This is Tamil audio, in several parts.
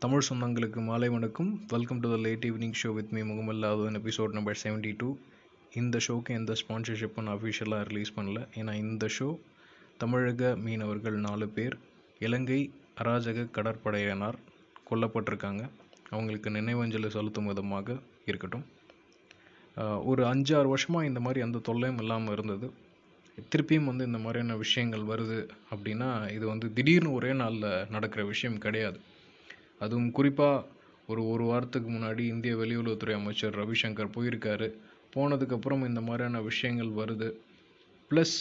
தமிழ் சொந்தங்களுக்கு மாலை வணக்கம் welcome to the late evening show with me முகமல்லாதன் episode number seventy two இந்த ஷோக்கு எந்த ஸ்பான்சர்ஷிப்பும் நான் அஃபிஷியலாக ரிலீஸ் பண்ணல. ஏன்னா இந்த ஷோ தமிழக மீனவர்கள் நாலு பேர் இலங்கை அராஜக கடற்படையினர் கொல்லப்பட்டிருக்காங்க. அவங்களுக்கு நினைவஞ்சலி செலுத்தும் விதமாக இருக்கட்டும். ஒரு அஞ்சாறு வருஷமாக இந்த மாதிரி எந்த தொல்லையும் இல்லாமல் இருந்தது. திருப்பியும் வந்து இந்த மாதிரியான விஷயங்கள் வருது அப்படின்னா இது வந்து திடீர்னு ஒரே நாளில் நடக்கிற விஷயம் கிடையாது. அதுவும் குறிப்பாக ஒரு ஒரு வாரத்துக்கு முன்னாடி இந்திய வெளியுறவுத்துறை அமைச்சர் ரவிசங்கர் போயிருக்காரு. போனதுக்கப்புறம் இந்த மாதிரியான விஷயங்கள் வருது. ப்ளஸ்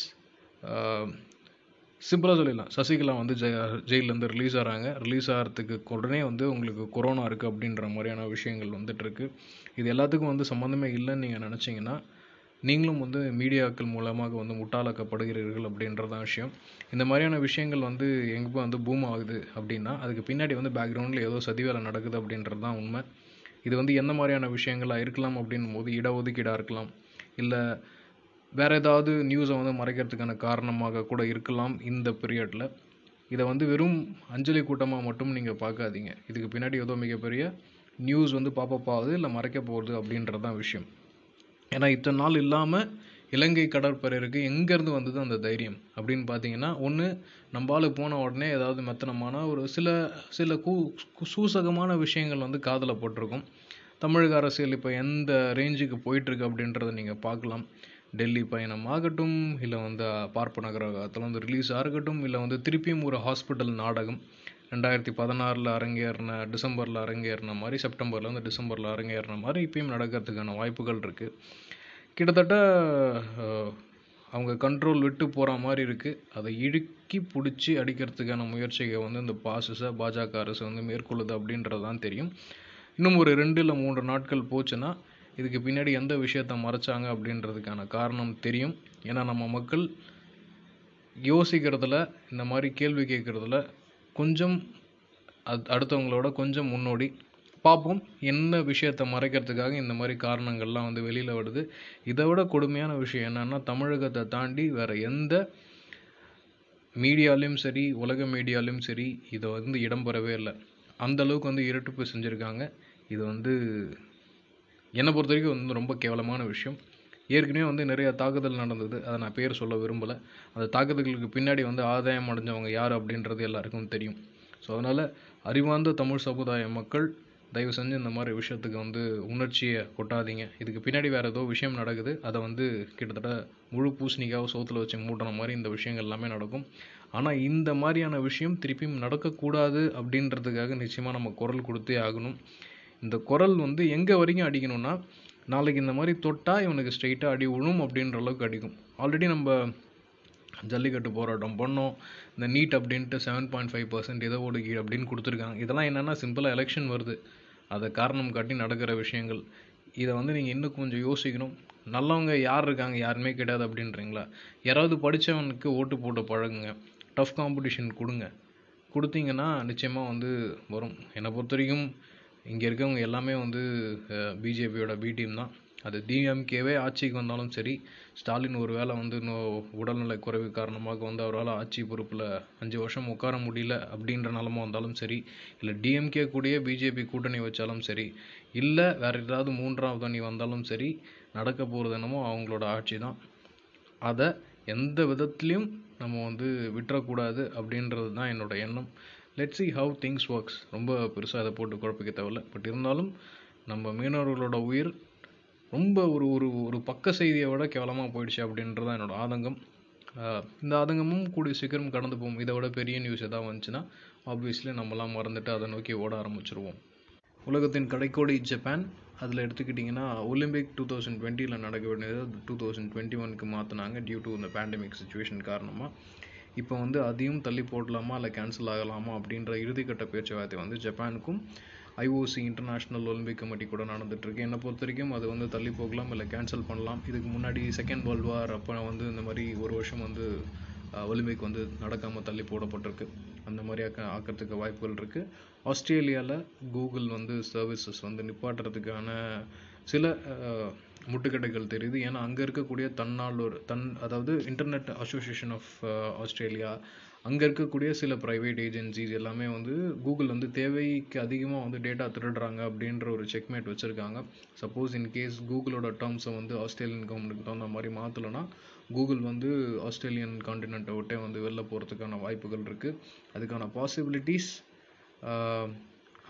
சிம்பிளாக சொல்லிடலாம். சசிகலா வந்து ஜெ ஜெயிலேருந்து ரிலீஸ் ஆகிறாங்க ரிலீஸ் ஆகிறதுக்கு உடனே வந்து உங்களுக்கு கொரோனா இருக்குது அப்படின்ற மாதிரியான விஷயங்கள் வந்துட்டுருக்கு இது எல்லாத்துக்கும் வந்து சம்மந்தமே இல்லைன்னு நீங்கள் நினச்சிங்கன்னா நீங்களும் வந்து மீடியாக்கள் மூலமாக வந்து முட்டாளாக்கப்படுகிறீர்கள் அப்படின்றதான் விஷயம். இந்த மாதிரியான விஷயங்கள் வந்து எங்கே வந்து பூம் ஆகுது அப்படின்னா அதுக்கு பின்னாடி வந்து பேக்ரவுண்டில் ஏதோ சதி வேலை நடக்குது அப்படின்றது தான் உண்மை. இது வந்து எந்த மாதிரியான விஷயங்களாக இருக்கலாம் அப்படின்னும் போது இடஒதுக்கீடாக இருக்கலாம். இல்லை வேறு ஏதாவது நியூஸை வந்து மறைக்கிறதுக்கான காரணமாக கூட இருக்கலாம் இந்த பீரியடில் இதை வந்து வெறும் அஞ்சலி கூட்டமாக மட்டும் நீங்கள் பார்க்காதீங்க. இதுக்கு பின்னாடி ஏதோ மிகப்பெரிய நியூஸ் வந்து பாப்பப் ஆகுது இல்லை மறைக்க போகிறது அப்படின்றது தான் விஷயம். ஏன்னா இத்தனை நாள் இல்லாமல் இலங்கை கடற்படையினருக்கு எங்கேருந்து வந்தது அந்த தைரியம்? அப்படின்னு பார்த்தீங்கன்னா ஒன்று நம்மளால போன உடனே ஏதாவது மெத்தனமான ஒரு சில சில கூ சூசகமான விஷயங்கள் வந்து காதில் போட்டிருக்கும். தமிழக அரசியல் இப்போ எந்த ரேஞ்சுக்கு போயிட்டுருக்கு அப்படின்றத நீங்கள் பார்க்கலாம். டெல்லி பயணம் ஆகட்டும் இல்லை வந்து பார்ப்ப நகரத்தில் வந்து ரிலீஸாக இருக்கட்டும் இல்லை வந்து திருப்பியும் ஒரு ஹாஸ்பிட்டல் நாடகம். ரெண்டாயிரத்தி பதினாறில் அரங்கேறின டிசம்பரில் அரங்கேறின மாதிரி செப்டம்பரில் வந்து டிசம்பரில் அரங்கேறின மாதிரி இப்பயும் நடக்கிறதுக்கான வாய்ப்புகள் இருக்குது கிட்டத்தட்ட அவங்க கண்ட்ரோல் விட்டு போகிற மாதிரி இருக்குது அதை இழுக்கி பிடிச்சி அடிக்கிறதுக்கான முயற்சியை வந்து இந்த பாசிச பாஜக அரசு வந்து மேற்கொள்ளுது அப்படின்றது தான் தெரியும். இன்னும் ஒரு ரெண்டு இல்லை மூன்று நாட்கள் போச்சுன்னா இதுக்கு பின்னாடி எந்த விஷயத்த மறைச்சாங்க அப்படின்றதுக்கான காரணம் தெரியும். ஏன்னா நம்ம மக்கள் யோசிக்கிறதுல இந்த மாதிரி கேள்வி கேட்குறதுல கொஞ்சம் அடுத்தவங்களோட கொஞ்சம் முன்னோடி. பார்ப்போம் என்ன விஷயத்தை மறைக்கிறதுக்காக இந்த மாதிரி காரணங்கள்லாம் வந்து வெளியில் வருது. இதை விட கொடுமையான விஷயம் என்னென்னா தமிழகத்தை தாண்டி வேற எந்த மீடியாலையும் சரி உலக மீடியாலையும் சரி இதை வந்து இடம்பெறவே இல்லை. அந்தளவுக்கு வந்து இரட்டிப்பு செஞ்சுருக்காங்க. இது வந்து என்னை பொறுத்த வரைக்கும் வந்து ரொம்ப கேவலமான விஷயம். ஏற்கனவே வந்து நிறைய தாக்குதல் நடந்தது. அதை நான் பேர் சொல்ல விரும்பலை. அந்த தாக்குதல்களுக்கு பின்னாடி வந்து ஆதாயம் அடைஞ்சவங்க யார் அப்படின்றது எல்லாருக்கும் தெரியும். ஸோ அதனால் அறிவார்ந்த தமிழ் சமுதாய மக்கள் தயவு செஞ்சு இந்த மாதிரி விஷயத்துக்கு வந்து உணர்ச்சியை கொட்டாதீங்க. இதுக்கு பின்னாடி வேறு ஏதோ விஷயம் நடக்குது. அதை வந்து கிட்டத்தட்ட முழு பூசணிக்காவை சோத்தில் வச்சு மூட்டுற மாதிரி இந்த விஷயங்கள் எல்லாமே நடக்கும். ஆனால் இந்த மாதிரியான விஷயம் திருப்பியும் நடக்கக்கூடாது அப்படின்றதுக்காக நிச்சயமாக நம்ம குரல் கொடுத்தே ஆகணும். இந்த குரல் வந்து எங்கே வரைக்கும் அடிக்கணும்னா நாளைக்கு இந்த மாதிரி தொட்டால் இவனுக்கு ஸ்ட்ரைட்டாக அடி விழும் அப்படின்ற அளவுக்கு அடிக்கும். ஆல்ரெடி நம்ம ஜல்லிக்கட்டு போராட்டம் பண்ணோம். இந்த நீட் அப்படின்ட்டு செவன் பாயிண்ட் ஃபைவ் பர்சன்ட் இதை ஒதுக்கீடு அப்படின்னு கொடுத்துருக்காங்க. இதெல்லாம் என்னென்னா சிம்பிளாக எலெக்ஷன் வருது. அதை காரணம் காட்டி நடக்கிற விஷயங்கள். இதை வந்து நீங்கள் இன்னும் கொஞ்சம் யோசிக்கணும். நல்லவங்க யார் இருக்காங்க யாருமே கிடையாது அப்படின்றீங்களா? யாராவது படித்தவனுக்கு ஓட்டு போட்டு பழகுங்க. டஃப் காம்படிஷன் கொடுங்க. கொடுத்தீங்கன்னா நிச்சயமாக வந்து வரும். என்னை பொறுத்த வரைக்கும் இங்கே இருக்கவங்க எல்லாமே வந்து பிஜேபியோட பி டீம் தான். அது டிஎம்கேவே ஆட்சிக்கு வந்தாலும் சரி ஸ்டாலின் ஒரு வேளை வந்து இன்னும் உடல்நலை குறைவு காரணமாக வந்து அவரால் ஆட்சி பொறுப்பில் அஞ்சு வருஷம் உட்கார முடியல அப்படின்ற நிலமை வந்தாலும் சரி இல்லை டிஎம்கே கூடயே பிஜேபி கூட்டணி வச்சாலும் சரி இல்லை வேறு ஏதாவது மூன்றாவது அணி வந்தாலும் சரி நடக்க போகிறது என்னமோ அவங்களோட ஆட்சி தான். அதை எந்த விதத்துலேயும் நம்ம வந்து விட்டுறக்கூடாது அப்படின்றது தான் என்னோட எண்ணம். Let see how things works ரொம்ப பெருசாக அதை போட்டு குழப்பிக்க தேவையில்ல. பட் இருந்தாலும் நம்ம மீனவர்களோட உயிர் ரொம்ப ஒரு ஒரு ஒரு பக்க செய்தியை விட கேவலமாக போயிடுச்சு அப்படின்றது தான் என்னோட ஆதங்கம். இந்த ஆதங்கமும் கூடிய சீக்கிரம் கடந்து போகும். இதை விட பெரிய நியூஸ் எதாவது வந்துச்சுன்னா ஆப்வியஸ்லி நம்மலாம் மறந்துட்டு அதை நோக்கி ஓட ஆரம்பிச்சிருவோம். உலகத்தின் கடைக்கோடி ஜப்பான் அதில் எடுத்துக்கிட்டிங்கன்னா ஒலிம்பிக் டூ தௌசண்ட் டுவெண்ட்டியில் நடக்க வேண்டியது டூ தௌசண்ட் டுவெண்ட்டி ஒனுக்கு மாற்றினாங்க டியூ டு இந்த பேண்டமிக் சுச்சுவேஷன் காரணமாக இப்போ வந்து அதையும் தள்ளி போடலாமா? இல்லை கேன்சல் ஆகலாமா? அப்படின்ற இறுதிக்கட்ட பேச்சுவார்த்தை வந்து ஜப்பானுக்கும் ஐஓசி இன்டர்நேஷ்னல் ஒலிம்பிக் கமிட்டி கூட நடந்துட்டு இருக்கு. என்னை பொறுத்த வரைக்கும் அது வந்து தள்ளி போகலாம் இல்லை கேன்சல் பண்ணலாம். இதுக்கு முன்னாடி செகண்ட் வேர்ல்டு வார் அப்போ வந்து இந்த மாதிரி ஒரு வருஷம் வந்து ஒலிம்பிக் வந்து நடக்காமல் தள்ளி போடப்பட்டிருக்கு. அந்த மாதிரி ஆக்க ஆக்கிறதுக்கு வாய்ப்புகள் இருக்குது ஆஸ்திரேலியாவில் கூகுள் வந்து சர்வீசஸ் வந்து நிப்பாட்டுறதுக்கான சில முட்டுக்கட்டைகள் தெரியுது. ஏன்னா அங்கே இருக்கக்கூடிய தன்னாளூர் தன் அதாவது இன்டர்நெட் அசோசியேஷன் ஆஃப் ஆஸ்திரேலியா அங்கே இருக்கக்கூடிய சில ப்ரைவேட் ஏஜென்சிஸ் எல்லாமே வந்து கூகுள் வந்து தேவைக்கு அதிகமாக வந்து டேட்டா திருடுறாங்க அப்படின்ற ஒரு செக்மேட் வச்சுருக்காங்க. சப்போஸ் இன்கேஸ் கூகுளோட டேர்ம்ஸை வந்து ஆஸ்திரேலியன் கவர்மெண்ட்டுக்கு தகுந்த மாதிரி மாற்றலைன்னா கூகுள் வந்து ஆஸ்திரேலியன் காண்டினெண்ட்டை விட்டே வந்து வெளில போகிறதுக்கான வாய்ப்புகள் இருக்குது அதுக்கான பாசிபிலிட்டிஸ்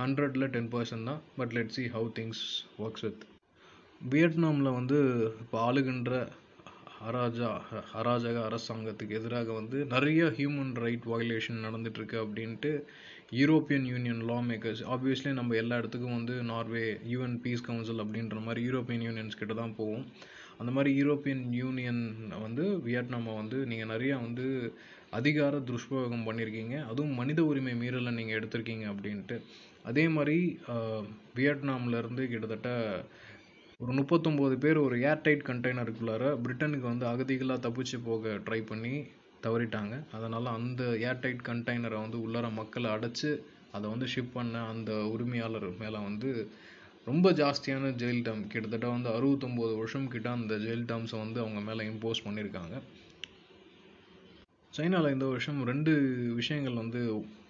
ஹண்ட்ரடில் டென் பர்சன்ட் தான். But let see how things works with வியட்நாமில் வந்து இப்போ ஆளுகின்ற அராஜா அராஜக அரசாங்கத்துக்கு எதிராக வந்து நிறைய ஹியூமன் ரைட் வயலேஷன் நடந்துட்டுருக்கு அப்படின்ட்டு European Union law makers obviously நம்ம எல்லா இடத்துக்கும் வந்து நார்வே யூஎன் பீஸ் கவுன்சில் அப்படின்ற மாதிரி யூரோப்பியன் யூனியன்ஸ் கிட்ட தான் போவோம். அந்த மாதிரி யூரோப்பியன் யூனியன் வந்து வியட்நாமை வந்து நீங்கள் நிறையா வந்து அதிகார துஷ்பிரயோகம் பண்ணியிருக்கீங்க அதுவும் மனித உரிமை மீறலை நீங்கள் எடுத்திருக்கீங்க அப்படின்ட்டு. அதே மாதிரி வியட்நாம்லேருந்து கிட்டத்தட்ட ஒரு முப்பத்தொம்போது பேர் ஒரு ஏர்டைட் கண்டெய்னருக்குள்ளார பிரிட்டனுக்கு வந்து அகதிகளாக தப்பிச்சு போக ட்ரை பண்ணி தவறிட்டாங்க. அதனால் அந்த ஏர்டைட் கண்டெய்னரை வந்து உள்ளார மக்களை அடைச்சி அதை வந்து ஷிப் பண்ண அந்த உரிமையாளர் மேலே வந்து ரொம்ப ஜாஸ்தியான ஜெயில் டேம் கிட்டத்தட்ட வந்து அறுபத்தொம்போது வருஷம் கிட்ட அந்த ஜெயில் டேம்ஸை வந்து அவங்க மேலே இம்போஸ் பண்ணியிருக்காங்க சைனாவில் இந்த வருஷம் ரெண்டு விஷயங்கள் வந்து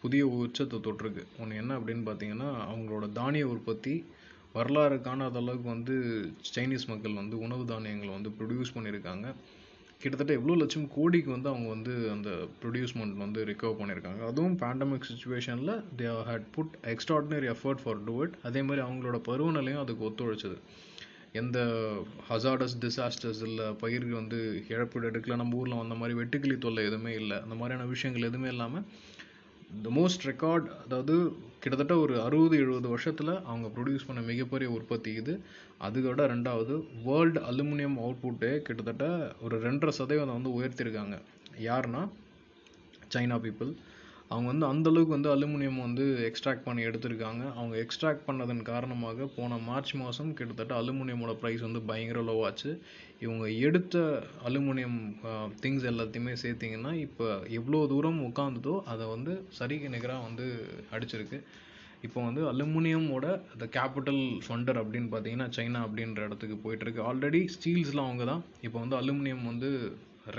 புதிய உச்சத்தை தொட்டிருக்கு. ஒன்று என்ன அப்படின்னு பார்த்தீங்கன்னா அவங்களோட தானிய உற்பத்தி வரலாறு காணாத அளவுக்கு வந்து சைனீஸ் மக்கள் வந்து உணவு தானியங்களை வந்து ப்ரொடியூஸ் பண்ணியிருக்காங்க. கிட்டத்தட்ட எவ்வளோ லட்சம் கோடிக்கு வந்து அவங்க வந்து அந்த ப்ரொடியூஸ்மெண்ட் வந்து ரிகவர் பண்ணியிருக்காங்க. அதுவும் பேண்டமிக் சுச்சுவேஷனில் they had put extraordinary effort for to it அதே மாதிரி அவங்களோட பருவநிலையும் அதுக்கு ஒத்துழைச்சது. எந்த ஹசார்டஸ் டிசாஸ்டர்ஸ் இல்லை பயிர்கள் வந்து இழப்பீடு எடுக்கல நம்ம ஊரில் வந்த மாதிரி வெட்டுக்கிளி தொல்லை எதுவுமே இல்லை அந்த மாதிரியான விஷயங்கள் எதுவுமே இல்லாமல் த மோஸ்ட் ரெக்கார்ட் அதாவது கிட்டத்தட்ட ஒரு அறுபது எழுபது வருஷத்தில் அவங்க ப்ரொடியூஸ் பண்ண மிகப்பெரிய உற்பத்தி இது. அதுக்கோட ரெண்டாவது வேர்ல்டு அலுமினியம் அவுட்புட்டே கிட்டத்தட்ட ஒரு ரெண்டரை சதவீதம் வந்து உயர்த்தியிருக்காங்க யாருன்னா சைனா பீப்புள் அவங்க வந்து அந்தளவுக்கு வந்து அலுமினியம் வந்து எக்ஸ்ட்ராக்ட் பண்ணி எடுத்திருக்காங்க. அவங்க எக்ஸ்ட்ராக்ட் பண்ணதன் காரணமாக போன மார்ச் மாதம் கிட்டத்தட்ட அலுமினியமோட ப்ரைஸ் வந்து பயங்கர லோவாச்சு இவங்க எடுத்த அலுமினியம் திங்ஸ் எல்லாத்தையுமே சேர்த்திங்கன்னா இப்போ எவ்வளோ தூரம் உட்காந்துதோ அதை வந்து சரிக்கு நிகராக வந்து அடிச்சிருக்கு. இப்போ வந்து அலுமினியமோட த கேபிட்டல் ஃபண்டர் அப்படின்னு பார்த்தீங்கன்னா சைனா அப்படின்ற இடத்துக்கு போயிட்டுருக்கு. ஆல்ரெடி ஸ்டீல்ஸ்லாம் அவங்க தான். இப்போ வந்து அலுமினியம் வந்து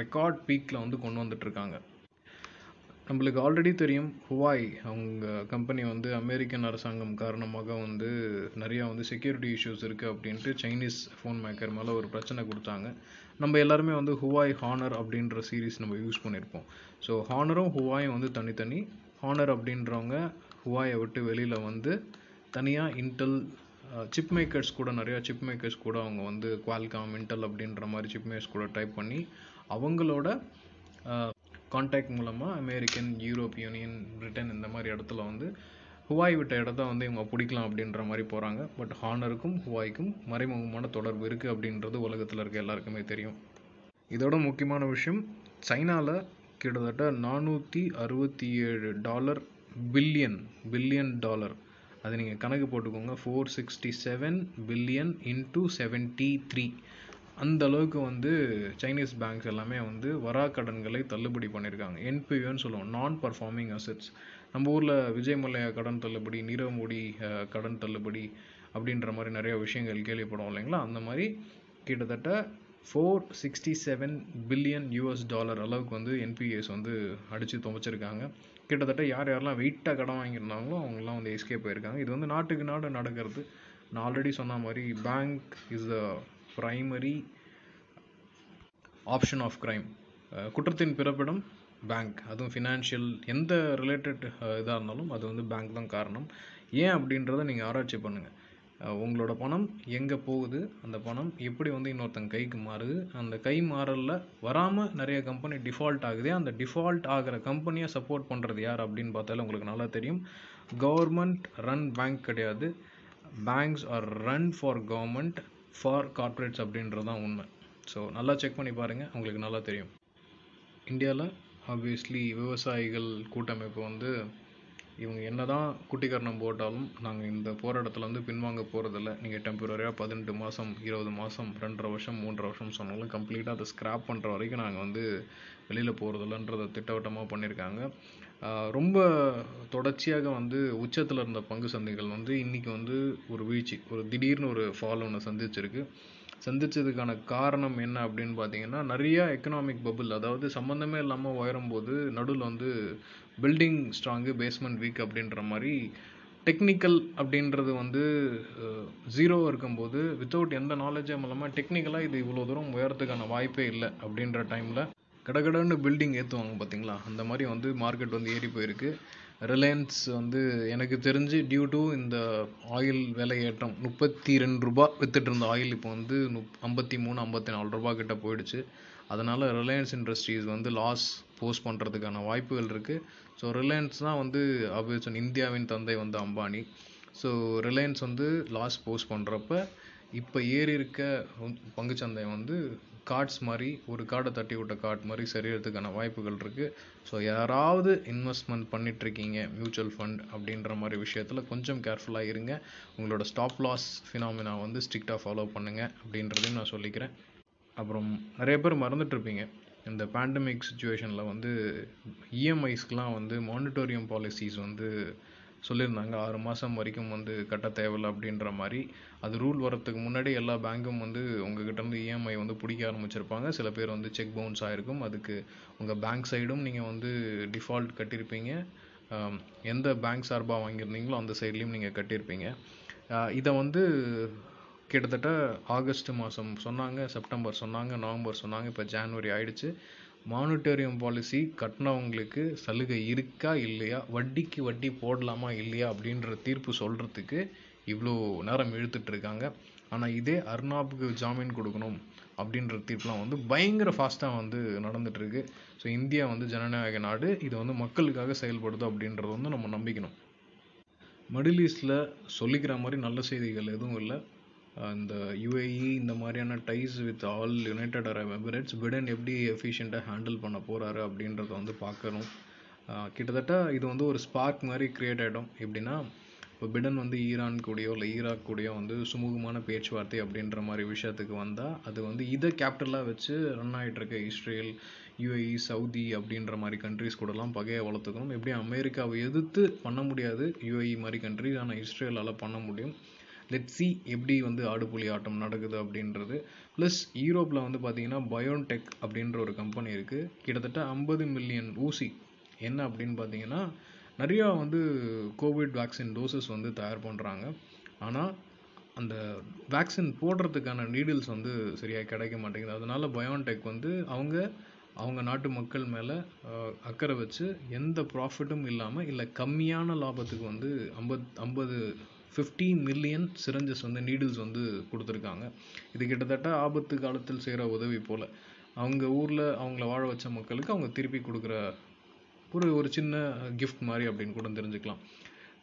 ரெக்கார்ட் பீக்கில் வந்து கொண்டு வந்துட்டுருக்காங்க. நம்மளுக்கு ஆல்ரெடி தெரியும் ஹுவாய் அவங்க கம்பெனி வந்து அமெரிக்கன் அரசாங்கம் காரணமாக வந்து நிறையா வந்து செக்யூரிட்டி இஷ்யூஸ் இருக்குது அப்படின்ட்டு சைனீஸ் ஃபோன் மேக்கர் மேலே ஒரு பிரச்சனை கொடுத்தாங்க. நம்ம எல்லாருமே வந்து ஹுவாய் ஹானர் அப்படின்ற சீரீஸ் நம்ம யூஸ் பண்ணியிருப்போம் ஸோ ஹானரும் ஹுவாயும் வந்து தனித்தனி. ஹானர் அப்படின்றவங்க ஹுவாயை விட்டு வெளியில் வந்து தனியாக இன்டெல் சிப் மேக்கர்ஸ் கூட நிறையா சிப் மேக்கர்ஸ் கூட அவங்க வந்து குவால்காம் இன்டெல் அப்படின்ற மாதிரி சிப் மேக்கர்ஸ் கூட டைப் பண்ணி அவங்களோட கான்டாக்ட் மூலமாக அமெரிக்கன் யூரோப் யூனியன் பிரிட்டன் இந்த மாதிரி இடத்துல வந்து ஹுவாய் விட்ட இடத்த வந்து இவங்க பிடிக்கலாம் அப்படின்ற மாதிரி போகிறாங்க பட் ஹானருக்கும் ஹுவாய்க்கும் மறைமுகமான தொடர்பு இருக்குது அப்படின்றது உலகத்தில் இருக்க எல்லாருக்குமே தெரியும். இதோட முக்கியமான விஷயம் சைனாவில் கிட்டத்தட்ட நானூற்றி அறுபத்தி ஏழு டாலர் பில்லியன் பில்லியன் டாலர். அது நீங்கள் கணக்கு போட்டுக்கோங்க. Four sixty seven billion into seventy three அந்த அளவுக்கு வந்து சைனீஸ் பேங்க்ஸ் எல்லாமே வந்து வரா கடன்களை தள்ளுபடி பண்ணியிருக்காங்க. என்பியூன்னு சொல்லுவோம். நான் பர்ஃபார்மிங் அசெட்ஸ் நம்ம ஊரில் விஜய் மல்லையா கடன் தள்ளுபடி நீரவ் மோடி கடன் தள்ளுபடி அப்படின்ற மாதிரி நிறைய விஷயங்கள் கேள்விப்படும் இல்லைங்களா? அந்த மாதிரி கிட்டத்தட்ட four sixty seven billion US dollar அளவுக்கு வந்து என்பிஎஸ் வந்து அடித்து துவைச்சிருக்காங்க. கிட்டத்தட்ட யார் யாரெல்லாம் வெயிட்டாக கடன் வாங்கியிருந்தாங்களோ அவங்கெல்லாம் வந்து எஸ்கேப் போயிருக்காங்க. இது வந்து நாட்டுக்கு நாடு நடக்கிறது. நான் ஆல்ரெடி சொன்ன மாதிரி bank is the primary option of crime குற்றத்தின் பிறப்பிடம் பேங்க் அதுவும் ஃபினான்ஷியல் எந்த ரிலேட்டட் இதாக இருந்தாலும் அது வந்து பேங்க் தான் காரணம். ஏன் அப்படின்றத நீங்கள் ஆராய்ச்சி பண்ணுங்கள் உங்களோட பணம் எங்கே போகுது? அந்த பணம் எப்படி வந்து இன்னொருத்தங்க கைக்கு மாறுது? அந்த கை மாறலில் வராமல் நிறைய கம்பெனி டிஃபால்ட் ஆகுது அந்த டிஃபால்ட் ஆகிற கம்பெனியை சப்போர்ட் பண்ணுறது யார் அப்படின்னு பார்த்தாலும் உங்களுக்கு நல்லா தெரியும். கவர்மெண்ட் ரன் பேங்க் கிடையாது. Banks are run for government for corporates அப்படின்றது தான் உண்மை. ஸோ நல்லா செக் பண்ணி பாருங்கள் உங்களுக்கு நல்லா தெரியும். இந்தியாவில் ஆப்வியஸ்லி விவசாயிகள் கூட்டமைப்பு வந்து இவங்க என்ன தான் குட்டிக்கரணம் போட்டாலும் நாங்கள் இந்த போராட்டத்தில் வந்து பின்வாங்க போகிறதில்ல நீங்கள் டெம்பரரியாக பதினெட்டு மாதம் இருபது மாதம் ரெண்டரை வருஷம் மூன்றரை வருஷம் சொன்னாலும் கம்ப்ளீட்டாக அதை ஸ்க்ராப் பண்ணுற வரைக்கும் நாங்கள் வந்து வெளியில் போகிறதில்லன்றதை திட்டவட்டமாக பண்ணியிருக்காங்க. ரொம்ப தொடர்ச்சியாக வந்து உச்சத்தில் இருந்த பங்கு சந்தைகள் வந்து இன்றைக்கி வந்து ஒரு வீழ்ச்சி ஒரு திடீர்னு ஒரு ஃபால் ஒன்று சந்திச்சிருக்கு. சந்திச்சதுக்கான காரணம் என்ன அப்படின்னு பார்த்தீங்கன்னா நிறையா எக்கனாமிக் பபுள் அதாவது சம்மந்தமே இல்லாமல் உயரும் போது நடுவில் வந்து பில்டிங் ஸ்ட்ராங்கு பேஸ்மெண்ட் வீக் அப்படின்ற மாதிரி டெக்னிக்கல் அப்படின்றது வந்து ஜீரோவாக இருக்கும்போது வித்தவுட் எந்த நாலேஜும் இல்லாமல் டெக்னிக்கலாக இது இவ்வளோ தூரம் உயரத்துக்கான வாய்ப்பே இல்லை அப்படின்ற டைமில் கடகடன்னு பில்டிங் ஏற்றுவாங்க பார்த்தீங்களா? அந்த மாதிரி வந்து மார்க்கெட் வந்து ஏறி போயிருக்கு. ரிலையன்ஸ் வந்து எனக்கு தெரிஞ்சு டியூ டு இந்த ஆயில் விலை ஏற்றம் முப்பத்தி ரெண்டு ரூபா வித்துட்டு இருந்த ஆயில் இப்போ வந்து முப் ஐம்பத்தி மூணு ஐம்பத்தி நாலு ரூபா கிட்ட போயிடுச்சு. அதனால் ரிலையன்ஸ் இண்டஸ்ட்ரீஸ் வந்து லாஸ் போஸ்ட் பண்ணுறதுக்கான வாய்ப்புகள் இருக்குது ஸோ ரிலையன்ஸ் தான் வந்து ஆப்வியஸ் இந்தியாவின் தந்தை வந்து அம்பானி. ஸோ ரிலையன்ஸ் வந்து லாஸ் போஸ்ட் பண்ணுறப்ப இப்போ ஏறி இருக்க பங்குச்சந்தை வந்து கார்ட்ஸ் மாதிரி ஒரு கார்டை தட்டி விட்ட கார்ட் மாதிரி சரியறதுக்கான வாய்ப்புகள் இருக்குது ஸோ யாராவது இன்வெஸ்ட்மெண்ட் பண்ணிகிட்ருக்கீங்க மியூச்சுவல் ஃபண்ட் அப்படின்ற மாதிரி விஷயத்தில் கொஞ்சம் கேர்ஃபுல்லாக இருங்க. உங்களோட ஸ்டாப் லாஸ் ஃபினாமினா வந்து ஸ்ட்ரிக்டாக ஃபாலோ பண்ணுங்கள் அப்படின்றதையும் நான் சொல்லிக்கிறேன். அப்புறம் நிறைய பேர் மறந்துட்டுருப்பீங்க. இந்த பேண்டமிக் சுச்சுவேஷனில் வந்து இஎம்ஐஸ்க்கெலாம் வந்து மானிட்டோரியம் பாலிசிஸ் வந்து சொல்லியிருந்தாங்க. ஆறு மாதம் வரைக்கும் வந்து கட்ட தேவையில்ல அப்படின்ற மாதிரி. அது ரூல் வரத்துக்கு முன்னாடி எல்லா பேங்க்கும் வந்து உங்ககிட்ட இருந்து இஎம்ஐ வந்து பிடிக்க ஆரம்பிச்சிருப்பாங்க. சில பேர் வந்து செக் பவுன்ஸ் ஆகிருக்கும் அதுக்கு உங்கள் பேங்க் சைடும் நீங்கள் வந்து டிஃபால்ட் கட்டியிருப்பீங்க. எந்த பேங்க் சார்பாக வாங்கியிருந்தீங்களோ அந்த சைட்லேயும் நீங்கள் கட்டியிருப்பீங்க. இதை வந்து கிட்டத்தட்ட ஆகஸ்ட் மாதம் சொன்னாங்க செப்டம்பர் சொன்னாங்க நவம்பர் சொன்னாங்க இப்போ ஜான்வரி ஆயிடுச்சு. மானிட்டோரியம் பாலிசி கட்டினவங்களுக்கு சலுகை இருக்கா இல்லையா? வட்டிக்கு வட்டி போடலாமா இல்லையா? அப்படின்ற தீர்ப்பு சொல்கிறதுக்கு இவ்வளோ நேரம் இழுத்துட்ருக்காங்க ஆனால் இதே அர்னாபுக்கு ஜாமீன் கொடுக்கணும் அப்படின்ற தீர்ப்புலாம் வந்து பயங்கர ஃபாஸ்ட்டாக வந்து நடந்துகிட்ருக்கு ஸோ இந்தியா வந்து ஜனநாயக நாடு இது வந்து மக்களுக்காக செயல்படுது அப்படின்றத வந்து நம்ம நம்பிக்கணும். மிடில் ஈஸ்டில் சொல்லிக்கிற மாதிரி நல்ல செய்திகள் எதுவும் இல்லை. இந்த யுஏஇ uh, இந்த மாதிரியான ties with all United Arab Emirates Biden எப்படி எஃபிஷியண்ட்டாக ஹேண்டில் பண்ண போகிறாரு அப்படின்றத வந்து பார்க்கணும். கிட்டத்தட்ட இது வந்து ஒரு ஸ்பார்க் மாதிரி க்ரியேட் ஆகிடும் எப்படின்னா இப்போ பிடன் வந்து ஈரான் கூடயோ இல்லை ஈராக் கூடயோ வந்து சுமூகமான பேச்சுவார்த்தை அப்படின்ற மாதிரி விஷயத்துக்கு வந்தால் அது வந்து இதை கேபிட்டலாக வச்சு ரன் ஆகிட்டுருக்க இஸ்ரேல் யுஏஇ சவுதி அப்படின்ற மாதிரி கண்ட்ரிஸ் கூடலாம் பகையை வளர்த்துக்கணும். எப்படி அமெரிக்காவை எதிர்த்து பண்ண முடியாது யுஏஇ மாதிரி கண்ட்ரிஸ் ஆனால் இஸ்ரேலால் பண்ண முடியும். லெட் சி எப்படி வந்து ஆடுபுலி ஆட்டம் நடக்குது அப்படின்றது. ப்ளஸ் யூரோப்பில் வந்து பார்த்தீங்கன்னா பயோன்டெக் அப்படின்ற ஒரு கம்பெனி இருக்குது கிட்டத்தட்ட ஐம்பது மில்லியன் ஊசி. என்ன அப்படின்னு பார்த்தீங்கன்னா நிறையா வந்து கோவிட் வேக்சின் டோசஸ் வந்து தயார் பண்ணுறாங்க ஆனால் அந்த வேக்சின் போடுறதுக்கான நீடில்ஸ் வந்து சரியாக கிடைக்க மாட்டேங்குது. அதனால் பயோன்டெக் வந்து அவங்க அவங்க நாட்டு மக்கள் மேலே அக்கறை வச்சு எந்த ப்ராஃபிட்டும் இல்லாமல் இல்லை கம்மியான லாபத்துக்கு வந்து ஐம்பத் ஐம்பது ஃபிஃப்டி மில்லியன் சிரஞ்சஸ் வந்து நீடில்ஸ் வந்து கொடுத்துருக்காங்க. இது கிட்டத்தட்ட ஆபத்து காலத்தில் செய்கிற உதவி போல். அவங்க ஊரில் அவங்கள வாழ வச்ச மக்களுக்கு அவங்க திருப்பி கொடுக்குற ஒரு ஒரு சின்ன கிஃப்ட் மாதிரி அப்படின்னு கூட தெரிஞ்சுக்கலாம்.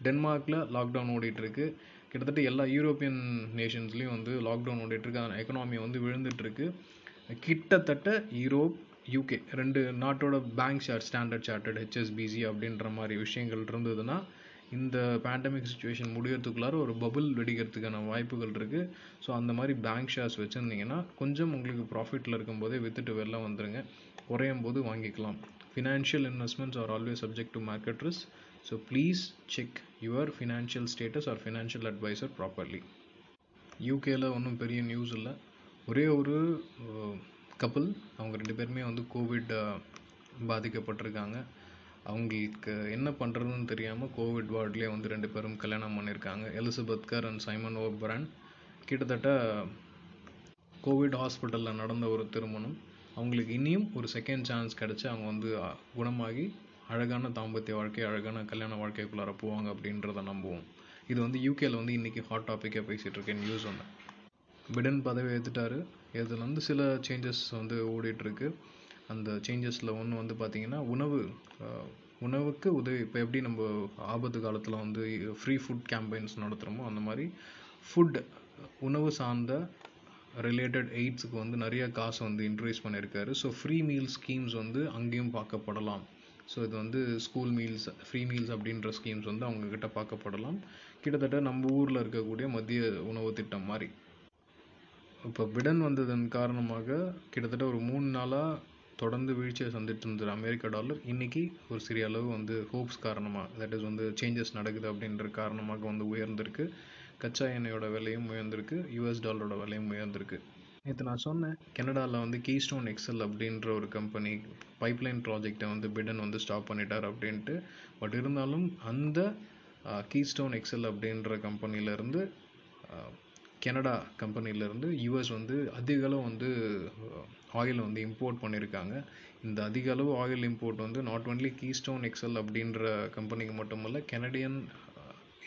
டென்மார்க்கில் லாக்டவுன் ஓடிட்டுருக்கு. கிட்டத்தட்ட எல்லா யூரோப்பியன் நேஷன்ஸ்லேயும் வந்து லாக்டவுன் ஓடிட்டுருக்கு. அதன் அந்த எக்கனாமி வந்து விழுந்துட்டுருக்கு. கிட்டத்தட்ட யூரோப் யூகே ரெண்டு நாட்டோட bank share Standard Chartered HSBC அப்படின்ற மாதிரி விஷயங்கள் இருந்ததுன்னா இந்த பேண்டமிக் சுச்சுவேஷன் முடியறதுக்குள்ளார ஒரு பபுள் வெடிக்கிறதுக்கான வாய்ப்புகள் இருக்குது ஸோ அந்த மாதிரி பேங்க் ஷேர்ஸ் வச்சுருந்தீங்கன்னா கொஞ்சம் உங்களுக்கு ப்ராஃபிட்டில் இருக்கும்போதே வித்துட்டு வெளில வந்துருங்க. குறையும் போது வாங்கிக்கலாம். Financial investments are always subject to market risk so please check your financial status or financial adviser properly யூகேல ஒன்றும் பெரிய நியூஸ் இல்லை. ஒரே ஒரு கப்புள் அவங்க ரெண்டு பேருமே வந்து கோவிட் பாதிக்கப்பட்டிருக்காங்க. அவங்களுக்கு என்ன பண்ணுறதுன்னு தெரியாமல் கோவிட் வார்ட்லேயே வந்து ரெண்டு பேரும் கல்யாணம் பண்ணியிருக்காங்க. Elizabeth Kerr and Simon O'Brien கிட்டத்தட்ட கோவிட் ஹாஸ்பிட்டலில் நடந்த ஒரு திருமணம். அவங்களுக்கு இனியும் ஒரு செகண்ட் சான்ஸ் கிடச்சி அவங்க வந்து குணமாகி அழகான தாம்பத்திய வாழ்க்கை அழகான கல்யாண வாழ்க்கைக்குள்ளார போவாங்க அப்படின்றத நம்புவோம். இது வந்து யூகேல வந்து இன்றைக்கி ஹாட் டாப்பிக்காக பேசிகிட்டு இருக்கேன். நியூஸ் ஒன்று பிடன் பதவி ஏற்றுட்டாரு இதில் வந்து சில சேஞ்சஸ் வந்து ஓடிட்டுருக்கு அந்த சேஞ்சஸில் ஒன்று வந்து பார்த்திங்கன்னா உணவு உணவுக்கு உதவி. இப்போ எப்படி நம்ம ஆபத்து காலத்தில் வந்து ஃப்ரீ ஃபுட் கேம்பெயின்ஸ் நடத்துகிறோமோ அந்த மாதிரி ஃபுட் உணவு சார்ந்த ரிலேட்டட் எய்ட்ஸுக்கு வந்து நிறைய காசு வந்து இன்ட்ரடியூஸ் பண்ணியிருக்காரு. ஸோ ஃப்ரீ மீல் ஸ்கீம்ஸ் வந்து அங்கேயும் பார்க்கப்படலாம். ஸோ இது வந்து ஸ்கூல் மீல்ஸ் ஃப்ரீ மீல்ஸ் அப்படின்ற ஸ்கீம்ஸ் வந்து அவங்கக்கிட்ட பார்க்கப்படலாம். கிட்டத்தட்ட நம்ம ஊரில் இருக்கக்கூடிய மத்திய உணவு திட்டம் மாதிரி. இப்போ விடன் வந்ததன் காரணமாக கிட்டத்தட்ட ஒரு மூணு நாளாக தொடர்ந்து வீழ்ச்சியை சந்திட்டு இருந்த அமெரிக்க டாலர் இன்றைக்கி ஒரு சிறிய அளவு வந்து ஹோப்ஸ் காரணமாக தட் இஸ் வந்து சேஞ்சஸ் நடக்குது அப்படின்ற காரணமாக வந்து உயர்ந்திருக்கு. கச்சா எண்ணெயோட விலையும் உயர்ந்திருக்கு யூஎஸ் டாலரோட விலையும் உயர்ந்திருக்கு. நேற்று நான் சொன்னேன் கனடாவில் வந்து கீஸ்டோன் எக்ஸல் அப்படின்ற ஒரு கம்பெனி பைப்லைன் ப்ராஜெக்டை வந்து பிடன் வந்து ஸ்டாப் பண்ணிட்டார் அப்படின்ட்டு. பட் இருந்தாலும் அந்த கீஸ்டோன் எக்ஸல் அப்படின்ற கம்பெனியிலேருந்து கனடா கம்பெனிலேருந்து யூஎஸ் வந்து அதிகளவு வந்து ஆயில் வந்து இம்போர்ட் பண்ணியிருக்காங்க இந்த அதிக அளவு ஆயில் இம்போர்ட் வந்து நாட் ஒன்லி கீஸ்டோன் எக்ஸல் அப்படின்ற கம்பெனிக்கு மட்டுமல்ல கெனடியன்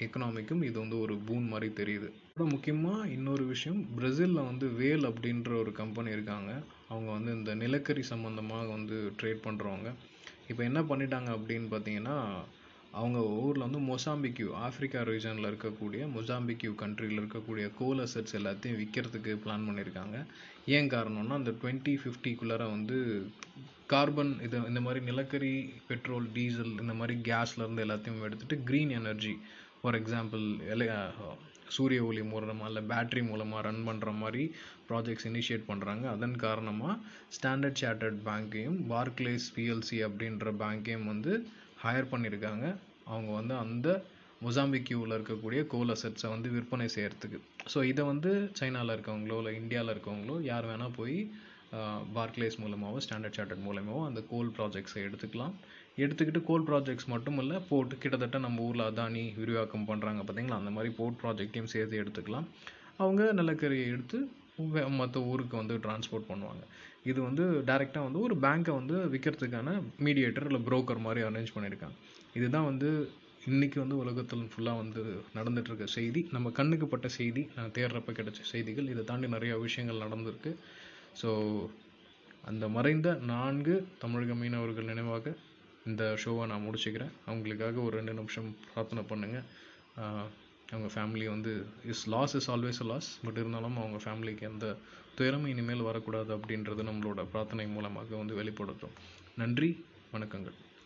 எக்கனாமிக்கும் uh, இது வந்து ஒரு பூன் மாதிரி தெரியுது. அப்புறம் முக்கியமாக இன்னொரு விஷயம் பிரேசிலில் வந்து வேல் அப்படின்ற ஒரு கம்பெனி இருக்காங்க. அவங்க வந்து இந்த நிலக்கரி சம்மந்தமாக வந்து ட்ரேட் பண்ணுறவங்க இப்போ என்ன பண்ணிட்டாங்க அப்படின்னு பார்த்தீங்கன்னா அவங்க ஊரில் வந்து மொசாம்பிக்யூ ஆஃப்ரிக்கா ரீஜனில் இருக்கக்கூடிய மொசாம்பிக்யூ கண்ட்ரியில் இருக்கக்கூடிய கோல் அசட்ஸ் எல்லாத்தையும் விற்கிறதுக்கு பிளான் பண்ணியிருக்காங்க ஏன் காரணம்னா அந்த டுவெண்ட்டி ஃபிஃப்டிக்குள்ளார வந்து கார்பன் இது இந்த மாதிரி நிலக்கரி பெட்ரோல் டீசல் இந்த மாதிரி கேஸ்லேருந்து எல்லாத்தையும் எடுத்துகிட்டு க்ரீன் எனர்ஜி ஃபார் எக்ஸாம்பிள் எலை சூரிய ஒளி மூலமாக இல்லை பேட்ரி மூலமாக ரன் பண்ணுற மாதிரி ப்ராஜெக்ட்ஸ் இனிஷியேட் பண்ணுறாங்க அதன் காரணமாக ஸ்டாண்டர்ட் சார்ட்டர்ட் பேங்க்கையும் பார்க்லேஸ் பிஎல்சி அப்படின்ற பேங்க்கையும் வந்து ஹையர் பண்ணியிருக்காங்க அவங்க வந்து அந்த மொசாம்பிக்யூவில் இருக்கக்கூடிய கோல் அசட்ஸை வந்து விற்பனை செய்கிறதுக்கு ஸோ இதை வந்து சைனாவில் இருக்கவங்களோ இல்லை இந்தியாவில் இருக்கவங்களோ யார் வேணால் போய் பார்க்லேஸ் மூலமாகவோ ஸ்டாண்டர்ட் சார்ட்டர்ட் மூலமாகவோ அந்த கோல் ப்ராஜெக்ட்ஸை எடுத்துக்கலாம். எடுத்துக்கிட்டு கோல் ப்ராஜெக்ட்ஸ் மட்டும் இல்லை போர்ட் கிட்டத்தட்ட நம்ம ஊரில் அதானி விரிவாக்கம் பண்ணுறாங்க பார்த்தீங்களா அந்த மாதிரி போர்ட் ப்ராஜெக்டையும் சேர்த்து எடுத்துக்கலாம். அவங்க நிலக்கரியை எடுத்து மற்ற ஊருக்கு வந்து டிரான்ஸ்போர்ட் பண்ணுவாங்க. இது வந்து டைரெக்டாக வந்து ஒரு பேங்க்கை வந்து விற்கிறதுக்கான மீடியேட்டர் இல்லை புரோக்கர் மாதிரி அரேஞ்ச் பண்ணியிருக்காங்க இதுதான் வந்து இன்றைக்கி வந்து உலகத்தில் ஃபுல்லாக வந்து நடந்துகிட்ருக்க செய்தி நம்ம கண்ணுக்கு பட்ட செய்தி நான் தேடுறப்ப கிடைச்ச செய்திகள் இதை தாண்டி நிறையா விஷயங்கள் நடந்திருக்கு. ஸோ அந்த மறைந்த நான்கு தமிழக மீனவர்கள் நினைவாக இந்த ஷோவை நான் முடிச்சுக்கிறேன். அவங்களுக்காக ஒரு ரெண்டு நிமிஷம் பிரார்த்தனை பண்ணுங்கள் அவங்க ஃபேமிலி வந்து is loss is always a loss but இருந்தாலும் அவங்க ஃபேமிலிக்கு எந்த துயரமும் இனிமேல் வரக்கூடாது அப்படின்றது நம்மளோட பிரார்த்தனை மூலமாக வந்து வெளிப்படுத்தும். நன்றி வணக்கங்கள்.